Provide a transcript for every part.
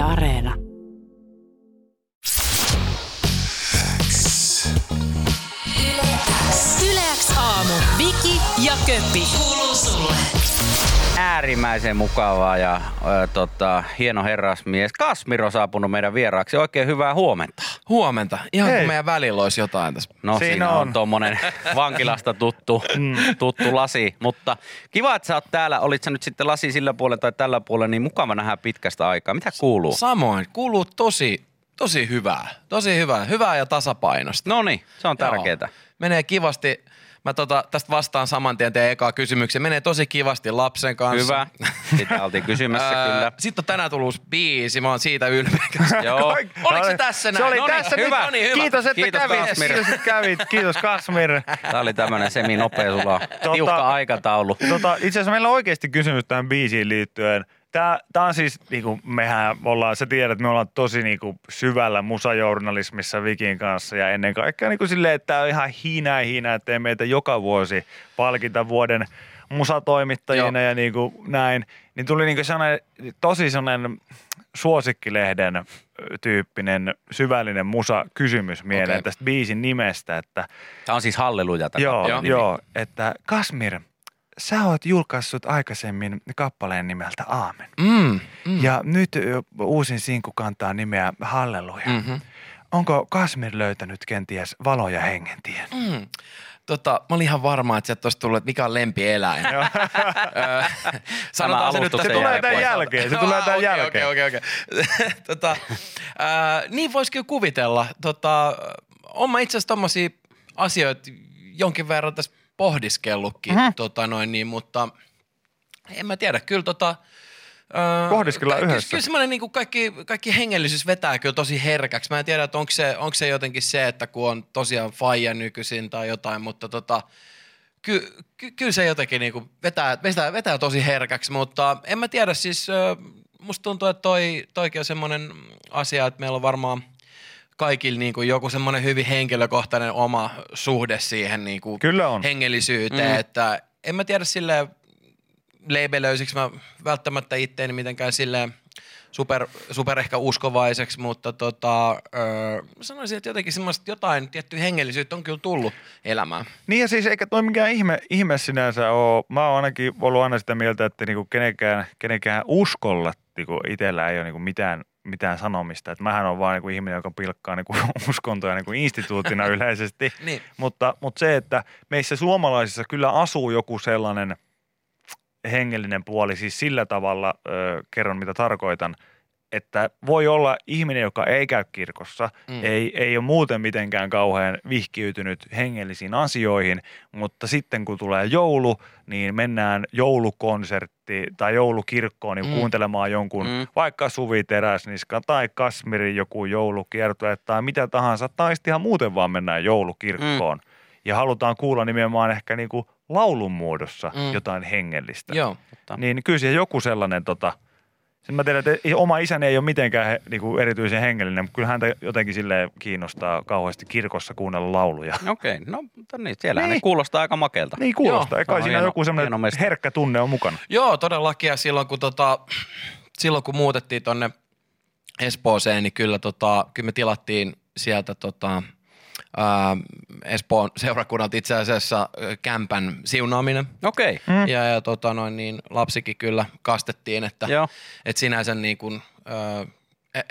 Yle Areena. Yleäks aamu. Viki ja Köppi. Äärimmäisen mukavaa ja ö, tota, hieno herrasmies. Kasmir on saapunut meidän vieraaksi. Oikein hyvää huomenta. Huomenta. Ihan Hei. kuin meidän välillä olisi jotain tässä. No siinä, Siinä on, on. tuommoinen vankilasta tuttu, tuttu lasi. Mutta kiva, että sä oot täällä. Olit sä nyt sitten lasi sillä puolella tai tällä puolella, niin mukava nähdä pitkästä aikaa. Mitä kuuluu? Samoin. Kuuluu tosi, tosi hyvää. Tosi hyvää. Hyvää ja tasapainosta. No niin, se on tärkeää. Menee kivasti. Mä tota, tästä vastaan saman tien teidän ekaa kysymykseen. Menee tosi kivasti lapsen kanssa. Hyvä. Sitä oltiin kysymässä kyllä. Sitten on tänään tullut biisi. Mä oon siitä ylpeä. Joo. Oliko se tässä näin? Se oli No niin, tässä hyvä. nyt. No niin, hyvä. Kiitos, että Kiitos, kävit. Kasmir. Kiitos, että kävit. Kiitos Kasmir. Tämä oli tämmöinen semi-nopea sulla tiukka aikataulu. Tota, itse asiassa meillä on oikeasti kysymys tähän biisiin liittyen. Tämä, tämä on siis, niin kuin mehän ollaan, sä tiedät, että me ollaan tosi niin kuin syvällä musajournalismissa Vikin kanssa ja ennen kaikkea niin kuin silleen, että tämä on ihan hiinää hiinää, että meitä joka vuosi palkita vuoden musatoimittajina Joo. ja niin kuin näin. Niin tuli niin kuin sellainen, tosi sellainen suosikkilehden tyyppinen syvällinen musa-kysymys mieleen Okei. tästä biisin nimestä, että Tämä on siis halleluja. tämä Joo, nimi. joo, että Kasmir, sä oot julkaissut aikaisemmin kappaleen nimeltä Aamen. Mm, mm. Ja nyt uusin sinkku kantaa nimeä Halleluja. Mhm. Onko Kasmir löytänyt kenties valoja hengentien? Mm. Tota, mä olin ihan varma, että sieltä olisi tullut, että mikä on lempieläin. Sanotaan se nyt Se tulee tämän jälkeen. se tulee tämän okei, jälkeen. Okei, okei, okei. tota, ää, niin voisi kyllä kuvitella. Tota, on mä itse asiassa tommosia asioita jonkin verran tässä pohdiskellutkin, Mhm. tota noin niin, mutta en mä tiedä, kyllä tota... Pohdiskellaan ky- yhdessä. Kyllä semmoinen niin kaikki, kaikki hengellisyys vetää kyllä tosi herkäksi. Mä en tiedä, että onko se, onko se jotenkin se, että kun on tosiaan faija nykyisin tai jotain, mutta tota, ky, ky, kyllä se jotenkin niinku vetää, vetää, vetää tosi herkäksi, mutta en mä tiedä siis, musta tuntuu, että toi, toikin on semmoinen asia, että meillä on varmaan kaikilla niinku joku semmoinen hyvin henkilökohtainen oma suhde siihen niinku Kyllä on. hengellisyyteen, Mm. että en mä tiedä silleen leibelöisiksi mä välttämättä itteeni mitenkään silleen super, super ehkä uskovaiseksi, mutta tota, öö, sanoisin, että jotenkin semmoista jotain tiettyä hengellisyyttä on kyllä tullut elämään. Niin ja siis eikä toi mikään ihme, ihme sinänsä ole. Mä oon ainakin ollut aina sitä mieltä, että niinku kenenkään, kenenkään uskolla niinku itsellä ei ole niinku mitään, mitään sanomista. Et mähän on vaan niinku ihminen, joka pilkkaa niinku uskontoja niinku instituutina yleisesti. Niin. Mutta, mutta se, että meissä suomalaisissa kyllä asuu joku sellainen hengellinen puoli, siis sillä tavalla ö, kerron mitä tarkoitan, että voi olla ihminen, joka ei käy kirkossa, Mm. ei, ei ole muuten mitenkään kauhean vihkiytynyt hengellisiin asioihin, mutta sitten kun tulee joulu, niin mennään joulukonsertti tai joulukirkkoon niin Mm. kuuntelemaan jonkun Mm. vaikka Suvi Teräsniska tai Kasmirin joku joulukiertue tai mitä tahansa, tai sitten ihan muuten vaan mennään joulukirkkoon. Mm. Ja halutaan kuulla nimenomaan ehkä niin kuin laulun muodossa Mm. jotain hengellistä. Joo. Niin kyllä siihen joku sellainen tota, sen mä tiedän, että oma isäni ei ole mitenkään he, niin kuin erityisen hengellinen, mutta kyllä häntä jotenkin silleen kiinnostaa kauheasti kirkossa kuunnella lauluja. Okei, no mutta niin, siellähän Niin. ne kuulostaa aika makelta. Niin kuulostaa, Joo, kai siinä hieno- joku hieno semmoinen herkkä tunne on mukana. Joo, todellakin. Ja silloin kun, tota, silloin kun muutettiin tonne Espooseen, niin kyllä, tota, kyllä me tilattiin sieltä tota, Espoon seurakunnalta itse asiassa kämpän siunaaminen. Okei, Mm. Ja, ja tota noin, niin lapsikin kyllä kastettiin, että, joo. että sinänsä niin kuin,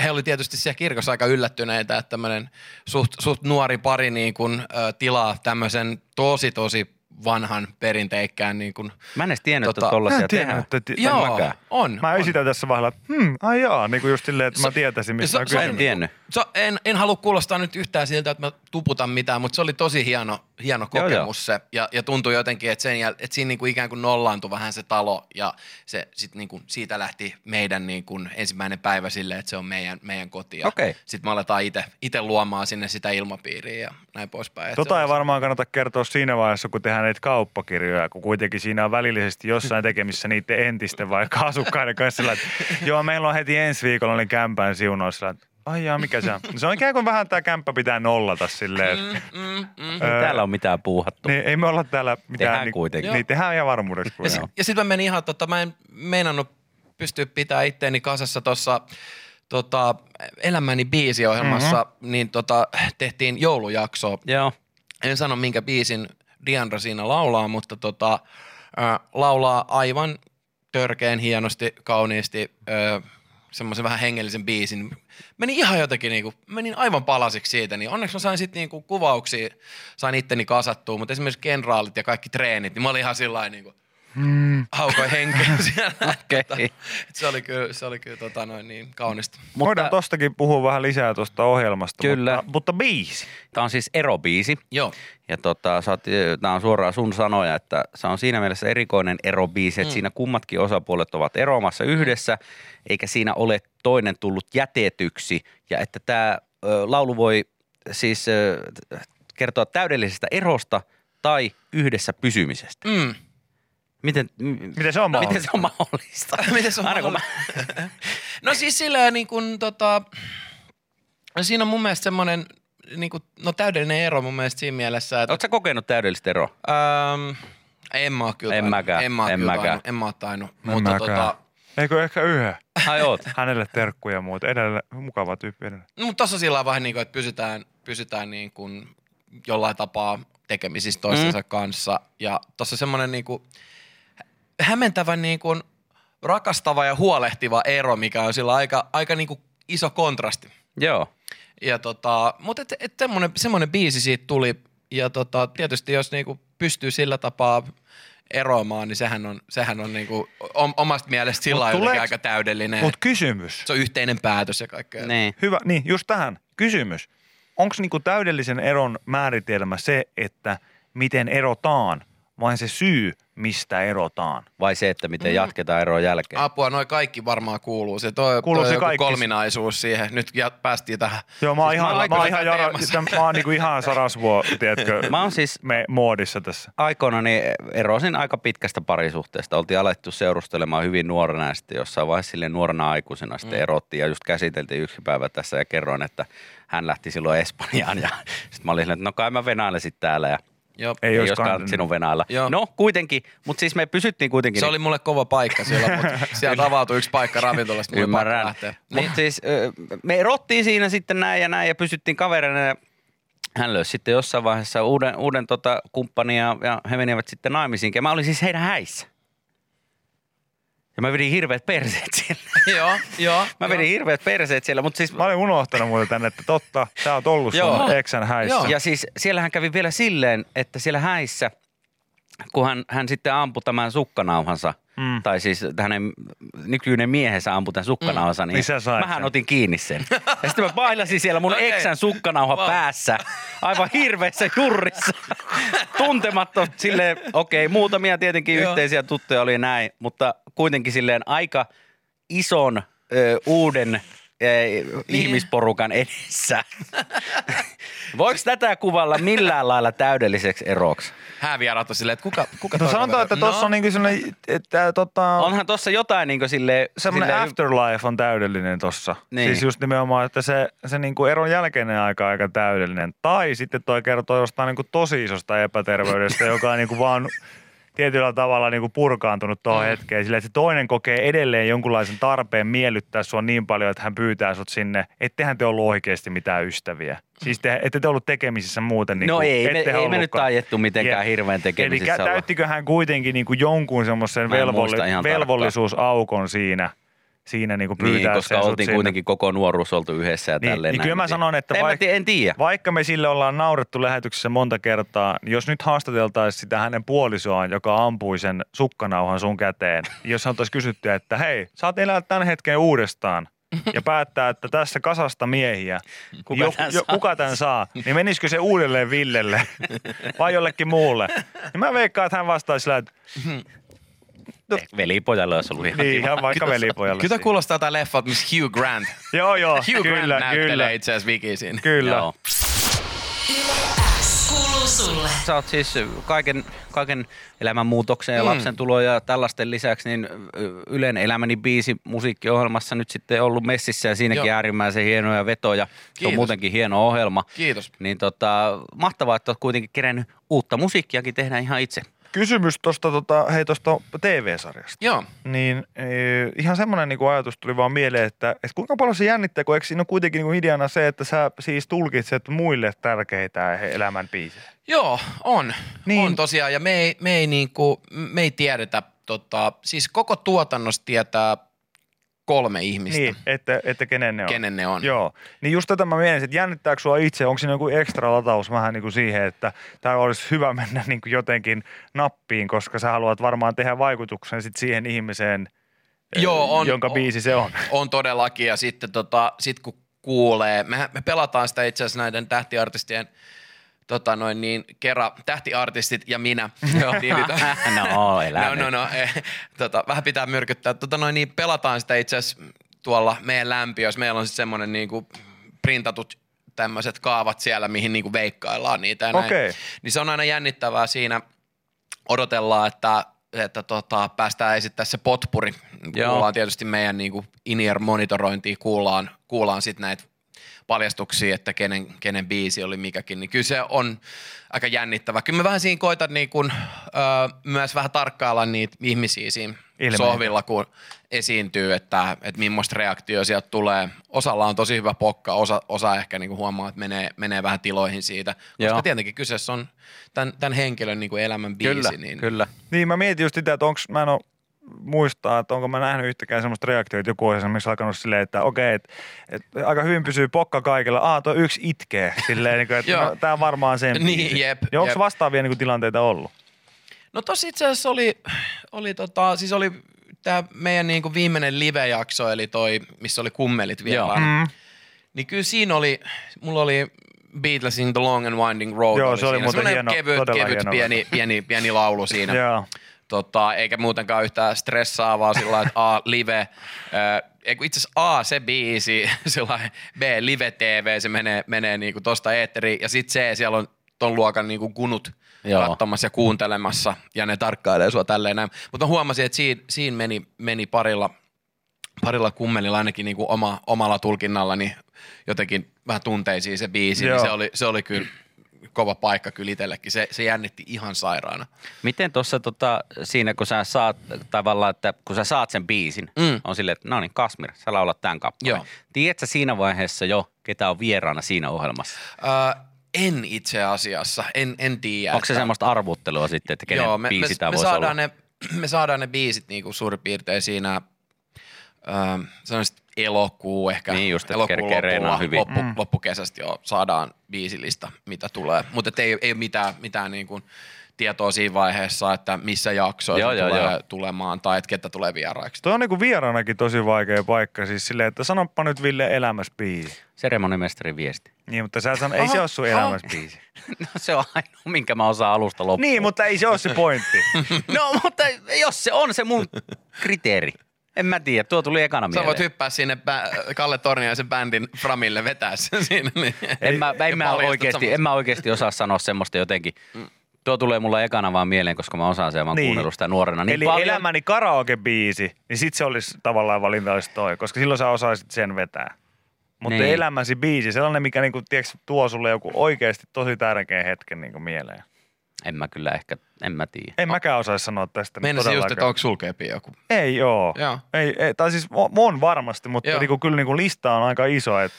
he oli tietysti siellä kirkossa aika yllättyneitä, että tämmöinen suht, suht nuori pari niin kuin, tilaa tämmöisen tosi tosi vanhan perinteikkään niin kuin, Mä en edes tiennyt, Tota, että Mä tiedä, tehdään. että ti- joo, mäkään. on. Mä on. esitän tässä vaiheella, hmm, ai jaa, niin kuin just silleen, että mä Se- tietäisin, mistä se- on on Mä en kysymys. tiennyt. Se, en, en halua kuulostaa nyt yhtään siltä, että mä tuputan mitään, mutta se oli tosi hieno, hieno Joo, kokemus se. Ja, ja tuntui jotenkin, että, sen jäl, että siinä niinku ikään kuin nollaantui vähän se talo ja se, sit niinku, siitä lähti meidän niinku ensimmäinen päivä silleen, että se on meidän, meidän koti. Ja Okei. Sitten me aletaan itse luomaan sinne sitä ilmapiiriä ja näin poispäin. Tota ei varmaan kannata kertoa siinä vaiheessa, kun tehdään näitä kauppakirjoja, kun kuitenkin siinä on välillisesti jossain tekemissä niiden entisten vaikka asukkaiden kanssa. sillä, että Joo, meillä on heti ensi viikolla niin siunaus. sillä, että Ai jaa, mikä se on? Se on ikään kuin vähän tämä kämppä pitää nollata silleen. että, Mm, mm, mm. Ei täällä on mitään puuhattu. Niin, ei me olla täällä mitään. Tehdään niin, kuitenkin. Niin, tehdään ihan varmuudeksi. Ja, si- ja sitten mä menin ihan, tota, mä en meinannut pystyä pitää itteeni kasassa tuossa tota, Elämäni biisiohjelmassa mm-hmm. niin tota, tehtiin joulujakso. Joo. En sano minkä biisin Diandra siinä laulaa, mutta tota, äh, laulaa aivan törkeen hienosti, kauniisti, semmoisen vähän hengellisen biisin. Meni ihan jotenkin, niinku, menin aivan palasiksi siitä, niin onneksi mä sain sitten niinku kuvauksia, sain itteni kasattua, mutta esimerkiksi kenraalit ja kaikki treenit, niin mä olin ihan sillä niinku, mm. haukoi henkeä siellä. Okei. Tota, se oli kyllä, se oli kyllä tota, noin niin kaunista. Mutta, Voidaan tostakin puhua vähän lisää tuosta ohjelmasta. Kyllä. Mutta, mutta biisi. Tämä on siis erobiisi. Joo. Ja tota, tämä on suoraan sun sanoja, että se on siinä mielessä erikoinen erobiisi, että mm. siinä kummatkin osapuolet ovat eroamassa yhdessä, eikä siinä ole toinen tullut jätetyksi. Ja että tämä laulu voi siis ö, kertoa täydellisestä erosta tai yhdessä pysymisestä. Mm. Miten, m- Miten se on mahdollista? miten se on mahdollista? Miten se on Aina kun mä, No siis silleen niin kuin tota, siinä on mun mielestä semmoinen niin kuin, no täydellinen ero mun mielestä siinä mielessä, että Oletko sä kokenut täydellistä eroa? ähm, en mä oo kyllä En mäkään, en mä oo en kyllä mäkään. en mä oo tainnut, En mutta mäkään. tota, Eikö ehkä yhden? Ai oot. Hänelle terkkuja ja muuta. Edelleen mukava tyyppi edelleen. no, mutta tossa sillä on vähän niin kuin, että pysytään, pysytään niin kuin jollain tapaa tekemisissä toistensa mm. kanssa ja tossa semmoinen niin kuin hämmentävä niin kuin rakastava ja huolehtiva ero, mikä on sillä aika, aika niin kuin iso kontrasti. Joo. Ja tota, mutta et, et semmoinen, semmoinen biisi siitä tuli. Ja tota, tietysti jos niinku pystyy sillä tapaa eroamaan, niin sehän on, sehän on niinku om, omasta mielestä sillä Mut lailla aika täydellinen. Mutta kysymys. se on yhteinen päätös ja kaikkea. Niin. Hyvä, niin just tähän. Kysymys. Onko niinku täydellisen eron määritelmä se, että miten erotaan, vai se syy, mistä erotaan? Vai se, että miten jatketaan eron jälkeen? Apua, noi kaikki varmaan kuuluu. Se toi, Kuuluu toi se joku kaikki. kolminaisuus siihen. Nyt ja päästiin tähän. Joo, mä oon Siis ihan, mä oon ihan, jara, mä oon niinku ihan sarasvuo, tiedätkö, Mä oon siis me moodissa tässä. aikoina niin erosin aika pitkästä parisuhteesta. Oltiin alettu seurustelemaan hyvin nuorena ja sitten jossain vaiheessa sille nuorena aikuisena sitten erottiin ja just käsiteltiin yksi päivä tässä ja kerroin, että hän lähti silloin Espanjaan ja sitten mä olin silleen, että no kai mä venailen sit täällä ja Joo. Ei ei olisikaan- joskaan sinun venailla. Joo. No kuitenkin, mutta siis me pysyttiin kuitenkin. Se oli mulle kova paikka siellä, mutta sieltä avautui yksi paikka ravintolasta. Ymmärrän. lähteä. Mutta siis me erottiin siinä sitten näin ja näin ja pysyttiin kavereina ja hän löysi sitten jossain vaiheessa uuden, uuden tota kumppanin ja, ja he menivät sitten naimisiin. Ja mä olin siis heidän häissä. Ja mä vedin hirveät perseet siellä. joo, joo. Mä vedin hirveät perseet siellä, mutta siis... Mä olin unohtanut muuten tänne, että totta, sä oot ollut Joo. sun eksän häissä. Joo. Ja siis siellähän kävi vielä silleen, että siellä häissä, kun hän, hän sitten ampui tämän sukkanauhansa, mm. tai siis hänen nykyinen miehensä ampui tämän sukkanauhansa, niin Niin sait mähän sen. otin kiinni sen. Ja sitten mä bailasin siellä mun Okei. eksän sukkanauha Wow. päässä, aivan hirveässä jurrissa, tuntematta silleen, okei, okay, muutamia tietenkin Joo. yhteisiä tuttuja oli näin, mutta kuitenkin silleen aika ison ö, uuden eh, ihmisporukan edessä. Voiko tätä kuvalla millään lailla täydelliseksi eroksi? Häävierat on silleen, että kuka, kuka No toi sanotaan, että tossa on niinku sellainen, että tota, Onhan tuossa jotain niin kuin silleen... semmoinen silleen- afterlife on täydellinen tossa. Niin. Siis just nimenomaan, että se, se niinku eron jälkeinen aika on aika täydellinen. Tai sitten toi kertoo jostain niinku tosi isosta epäterveydestä, joka on niinku vaan tietyllä tavalla niinku purkaantunut tuohon Mm. hetkeen. Sillä se toinen kokee edelleen jonkunlaisen tarpeen miellyttää sua niin paljon, että hän pyytää sut sinne. Ettehän te ollut oikeasti mitään ystäviä. Siis te, ette te ollut tekemisissä muuten. Niinku, No ei, me, ei me nyt tajettu mitenkään Jep. hirveän Eli tekemisissä olla. täyttikö hän kuitenkin niin kuin jonkun semmoisen velvolli- velvollisuusaukon siinä, siinä niin kuin Niin, pyytää koska sen oltiin kuitenkin koko nuoruus oltu yhdessä ja Niin, tälleen niin näin. kyllä mä sanon, että en, mä vaik- tiedä, en tiedä. Vaikka me sille ollaan naurettu lähetyksessä monta kertaa, niin jos nyt haastateltaisiin sitä hänen puolisoaan, joka ampui sen sukkanauhan sun käteen, jos hän oltaisiin kysytty, että hei, saat elää tämän hetken uudestaan ja päättää, että tässä kasasta miehiä, Kuka jo, tän jo, saa? kuka tämän saa, niin menisikö se uudelleen Villelle vai jollekin muulle? Niin mä veikkaan, että hän vastaisi sillä, että Eh, Velipojalle olisi ollut ihan niin, kiva. ihan vaikka velipojalle. Kyllä siinä. kuulostaa jotain leffat, missä Hugh Grant. Joo, joo, Hugh kyllä, Grant näyttelee kyllä, itse asiassa Viki siinä. kyllä. Joo. Sulle. Sä oot siis kaiken, kaiken elämänmuutoksen ja Mm. lapsen tulon ja tällaisten lisäksi niin Ylen elämäni biisi musiikkiohjelmassa nyt sitten ollut messissä ja siinäkin Joo. äärimmäisen hienoja vetoja. Se on muutenkin hieno ohjelma. Kiitos. Niin tota, mahtavaa, että oot kuitenkin kerännyt uutta musiikkiakin tehdä ihan itse. Kysymys tuosta tota, hei tosta TV-sarjasta. Joo. Niin e, ihan semmoinen niin ajatus tuli vaan mieleen, että, että kuinka paljon se jännittää, kun eikö siinä ole kuitenkin niin ideana se, että sä siis tulkitset muille tärkeitä elämän biisejä. Joo, on. Niin. Niin. On tosiaan, ja me ei, me ei, niinku, me ei tiedetä, tota, siis koko tuotannosta tietää kolme ihmistä, Niin, että, että kenen ne on. kenen ne on. Joo, niin just tätä mä mietin, että jännittääkö sua itse, onko siinä joku ekstra lataus vähän niin kuin siihen, että tämä olisi hyvä mennä niin kuin jotenkin nappiin, koska sä haluat varmaan tehdä vaikutuksen sit siihen ihmiseen, eh, Joo, on- jonka on- biisi se on. On todellakin, ja sitten tota, sit kun kuulee, me, me pelataan sitä itse asiassa näiden tähtiartistien tota noin niin, kerran tähtiartistit ja minä. Joo, niin, niin, no, elä No, no, no. Eh, tota, vähän pitää myrkyttää. Tota noin, niin pelataan sitä itse asiassa tuolla meidän lämpiössä. Meillä on sitten semmoinen niinku printatut tämmöiset kaavat siellä, mihin niinku veikkaillaan niitä ja näin. Okei. Niin se on aina jännittävää siinä. Odotellaan, että että tota, päästään esittää se potpuri. Joo. Kuullaan tietysti meidän niinku in-ear monitorointia, kuullaan, kuullaan sitten näitä paljastuksia, että kenen, kenen biisi oli mikäkin, niin kyllä se on aika jännittävä. Kyllä mä vähän siinä koitan niin kun, ö, myös vähän tarkkailla niitä ihmisiä siinä Ilmeitä. sohvilla, kun esiintyy, että, että millaista reaktio sieltä tulee. Osalla on tosi hyvä pokka, osa, osa ehkä niin kuin huomaa, että menee, menee vähän tiloihin siitä, koska Joo. tietenkin kyseessä on tämän, tämän henkilön niin kuin elämän biisi. Kyllä, niin, kyllä. Niin mä mietin just sitä, että onko, mä en ole muistaa, että onko mä nähnyt yhtäkään semmoista reaktiota, että joku olisi esimerkiksi alkanut silleen, että okei, että, että aika hyvin pysyy pokka kaikilla. Aa, tuo yksi itkee. Silleen, niin kuin, että no, tää on varmaan sen Niin, jep, Ja onko jep. vastaavia niin kuin, tilanteita ollut? No tossa itse asiassa oli, oli, tota, siis oli tämä meidän niinku viimeinen live-jakso, eli toi, missä oli kummelit vielä. Mm. Niin kyllä siinä oli, mulla oli Beatlesin The Long and Winding Road. Joo, se oli muuten hieno, kevyt, todella kevyt hieno pieni, pieni, pieni laulu siinä. Joo. Tota, eikä muutenkaan yhtään stressaavaa sillä lailla, että A, live, äh, eikö itse asiassa A, se biisi, sillä B, live TV, se menee, menee niinku tosta eetteriin, ja sitten C, siellä on ton luokan niinku kunut Joo. katsomassa ja kuuntelemassa, ja ne tarkkailee sua tälleen näin. Mutta mä huomasin, että siinä, siinä meni, meni parilla, parilla kummelilla ainakin niinku oma, omalla tulkinnalla, niin jotenkin vähän tunteisiin se biisi, Joo. niin se oli, se oli kyllä kova paikka kyllä itsellekin. Se, se jännitti ihan sairaana. Miten tuossa tota, siinä, kun sä saat tavallaan, että kun sä saat sen biisin, Mm. on silleen, että no niin, Kasmir, sä laulat tämän kappaleen. Joo. Tiedätkö siinä vaiheessa jo, ketä on vieraana siinä ohjelmassa? Öö, en itse asiassa, en, en tiedä. Onko se että- semmoista arvuttelua sitten, että kenen Joo, me, biisi me, me, voisi olla? saadaan ne, me saadaan ne biisit niinku suurin piirtein siinä öö, sanoisin, elokuu ehkä. Niin just, että kerkee hyvin. Loppu, Mm. Loppukesästä jo saadaan biisilista, mitä tulee. Mutta ei, ei ole mitään, mitään niinku tietoa siinä vaiheessa, että missä jaksoissa Joo, tulee joo. tulemaan tai että ketä tulee vieraiksi. Toi on niinku vieraanakin tosi vaikea paikka. Siis silleen, että sanoppa nyt Ville elämässä biisi. Seremonimestarin viesti. Niin, mutta sä san, ei se ole sun biisi. No se on ainoa, minkä mä osaan alusta loppuun. Niin, mutta ei se ole se pointti. No, mutta jos se on se mun kriteeri. En mä tiedä, tuo tuli ekana Sä mieleen. voit hyppää sinne bä- Kalle Torniaisen bändin Framille vetää sen siinä. Niin. En mä, en, mä oikeasti, en mä oikeasti osaa sanoa semmoista jotenkin. Tuo tulee mulla ekana vaan mieleen, koska mä osaan sen, mä oon Niin. kuunnellut sitä nuorena. Niin Eli paljon. elämäni karaoke-biisi, niin sit se olisi tavallaan valinta olisi toi, koska silloin sä osaisit sen vetää. Mutta Niin. elämäsi biisi, sellainen, mikä niinku, tiiäks, tuo sulle joku oikeasti tosi tärkeä hetken niinku mieleen. En mä kyllä ehkä, en mä tiedä. En mäkään osaisi sanoa tästä. nyt Meinasin just, että onko sulkeepi joku. Ei oo. Joo. Ei, ei, tai siis on varmasti, mutta Joo. niinku, kyllä niinku lista on aika iso, että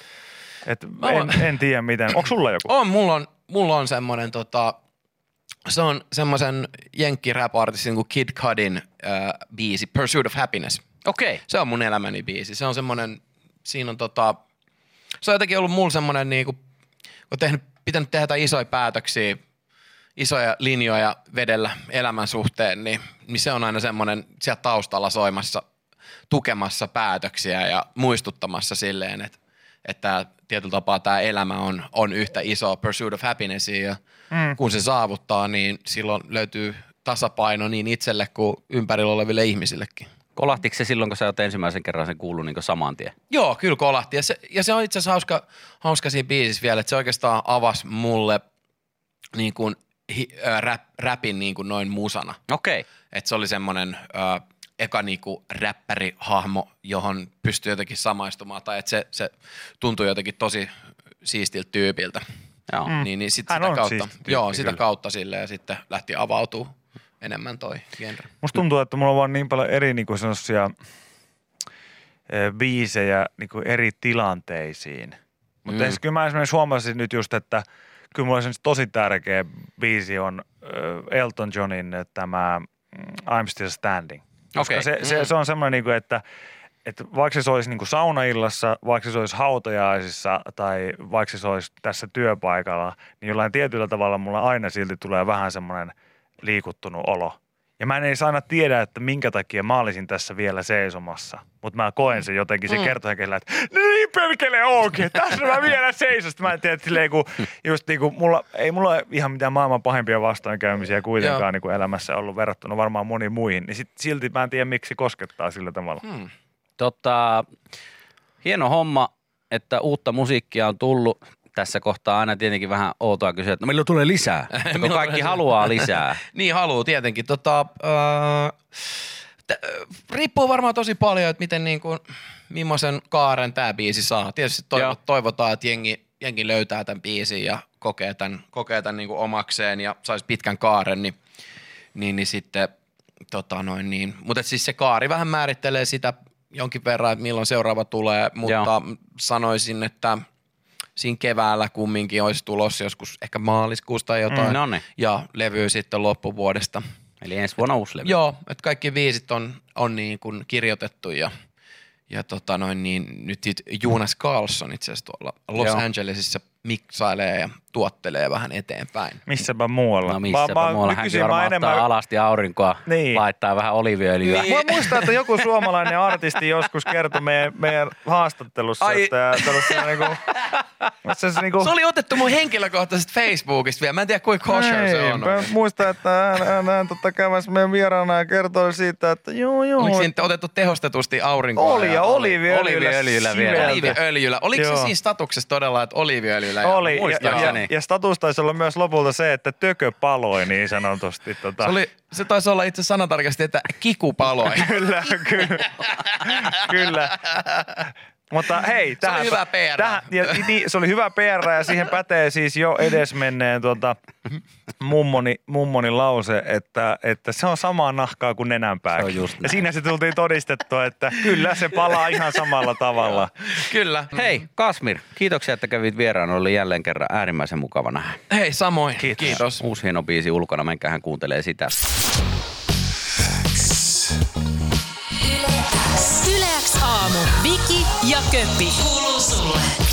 et en, en tiedä miten. Onko sulla joku? On, mulla on, mulla on semmoinen tota, se on semmoisen jenkki rap artistin kuin Kid Cudin äh, biisi Pursuit of Happiness. Okei. Okay. Se on mun elämäni biisi. Se on semmoinen, siinä on tota, se on jotenkin ollut mulla semmoinen niinku, kun tehnyt, pitänyt tehdä jotain isoja päätöksiä, isoja linjoja vedellä elämän suhteen, niin, niin se on aina semmoinen sieltä taustalla soimassa, tukemassa päätöksiä ja muistuttamassa silleen, että, että tietyllä tapaa tämä elämä on, on yhtä iso pursuit of happinessia ja Mm. kun se saavuttaa, niin silloin löytyy tasapaino niin itselle kuin ympärillä oleville ihmisillekin. Kolahtiko se silloin, kun sä oot ensimmäisen kerran sen kuullut niin saman tien? Joo, kyllä kolahti. Ja se, ja se on itse asiassa hauska, hauska siinä biisissä vielä, että se oikeastaan avasi mulle niin kuin, hi, rap, rapin niin kuin noin musana. Okei. Okay. Että se oli semmoinen ö, eka niinku räppärihahmo, johon pystyy jotenkin samaistumaan. Tai että se, se tuntui jotenkin tosi siistiltä tyypiltä. Joo. Mm. Niin, niin sit Hän sitä kautta, siisti tyyppi, joo, sitä kyllä. kautta sille ja sitten lähti avautuu enemmän toi genre. Musta tuntuu, että mulla on vaan niin paljon eri niinku sellaisia biisejä niinku eri tilanteisiin. Mutta Mm. kyllä mä esimerkiksi huomasin nyt just, että kyllä mulla esimerkiksi tosi tärkeä biisi on Elton Johnin tämä mm, I'm Still Standing. Koska Okei. se, se, Mm. se on semmoinen, niinku, että, että vaikka se olisi niinku saunaillassa, vaikka se olisi hautajaisissa tai vaikka se olisi tässä työpaikalla, niin jollain tietyllä tavalla mulla aina silti tulee vähän semmoinen liikuttunut olo. Ja mä en edes aina tiedä, että minkä takia mä olisin tässä vielä seisomassa. Mutta mä koen sen jotenkin, se Mm. kertoo henkilöllä, että no niin perkele onkin, tässä mä vielä seison. Sitten mä en tiedä, että silleen, kun, just niin kuin mulla, ei mulla ole ihan mitään maailman pahimpia vastoinkäymisiä Joo. kuitenkaan niin kuin elämässä ollut verrattuna varmaan moniin muihin. Niin sit, silti mä en tiedä, miksi se koskettaa sillä tavalla. Hmm. Tota, hieno homma, että uutta musiikkia on tullut. Tässä kohtaa aina tietenkin vähän outoa kysyä, että no milloin tulee lisää? Milloin kaikki tulee haluaa lisää. Niin haluu tietenkin. Tota, öö, t- riippuu varmaan tosi paljon, että miten niin kuin, millaisen kaaren tämä biisi saa. Tietysti toivo, toivotaan, että jengi, jengi löytää tämän biisin ja kokee tämän, kokee tämän niin kuin omakseen ja saisi pitkän kaaren, niin, niin, niin sitten tota noin niin. Mutta siis se kaari vähän määrittelee sitä jonkin verran, että milloin seuraava tulee, mutta Joo. sanoisin, että siinä keväällä kumminkin olisi tulossa joskus ehkä maaliskuusta tai jotain. Mm, no niin. Ja levy sitten loppuvuodesta. Eli ensi vuonna uusi levy. Joo, että kaikki viisit on, on niin kuin kirjoitettu ja, ja tota noin niin, nyt Jonas Carlson itse asiassa tuolla Los Joo. Angelesissa miksailee ja tuottelee vähän eteenpäin. Missäpä muualla. No missäpä muualla. Hänkin mä varmaan enemmän- ottaa alasti aurinkoa, Niin. laittaa vähän oliviöljyä. Niin. Mä muistan, että joku suomalainen artisti joskus kertoi meidän, meidän haastattelussa, Ai. että niinku, se, se, niinku, Se oli otettu mun henkilökohtaisesta Facebookista vielä. Mä en tiedä kuinka kosher se on. Mä muistan, että hän, hän, hän tota, käväsi meidän vieraana ja kertoi siitä, että joo joo. Oliko siinä otettu tehostetusti aurinkoa? Oli ja oliiviöljyllä. Oliiviöljyllä vielä. siveltä. Oliiviöljyllä. Oliko Joo. se siinä statuksessa todella, että oliiviöljyllä? Oli, ja, ja, ja status taisi olla myös lopulta se, että tökö paloi niin sanotusti. Tota. Se, oli, se taisi olla itse sanatarkasti, että kiku paloi. Kyllä, kyllä. kyllä. Mutta hei, Se oli tähän, hyvä PR. Tähän, ja, niin, se oli hyvä PR ja siihen pätee siis jo edesmenneen tuota, mummoni, mummoni lause, että, että se on samaa nahkaa kuin nenänpääkin. Se on just ja siinä se tultiin todistettua, että kyllä se palaa ihan samalla tavalla. Kyllä. Hei, Kasmir, kiitoksia, että kävit vieraana. Oli jälleen kerran äärimmäisen mukava nähdä. Hei, samoin. Kiitos. Kiitos. Uusi hieno biisi ulkona, menkähän kuuntelee sitä. Yleäks aamu. Viki ja Köppi. Kuuluu sulle.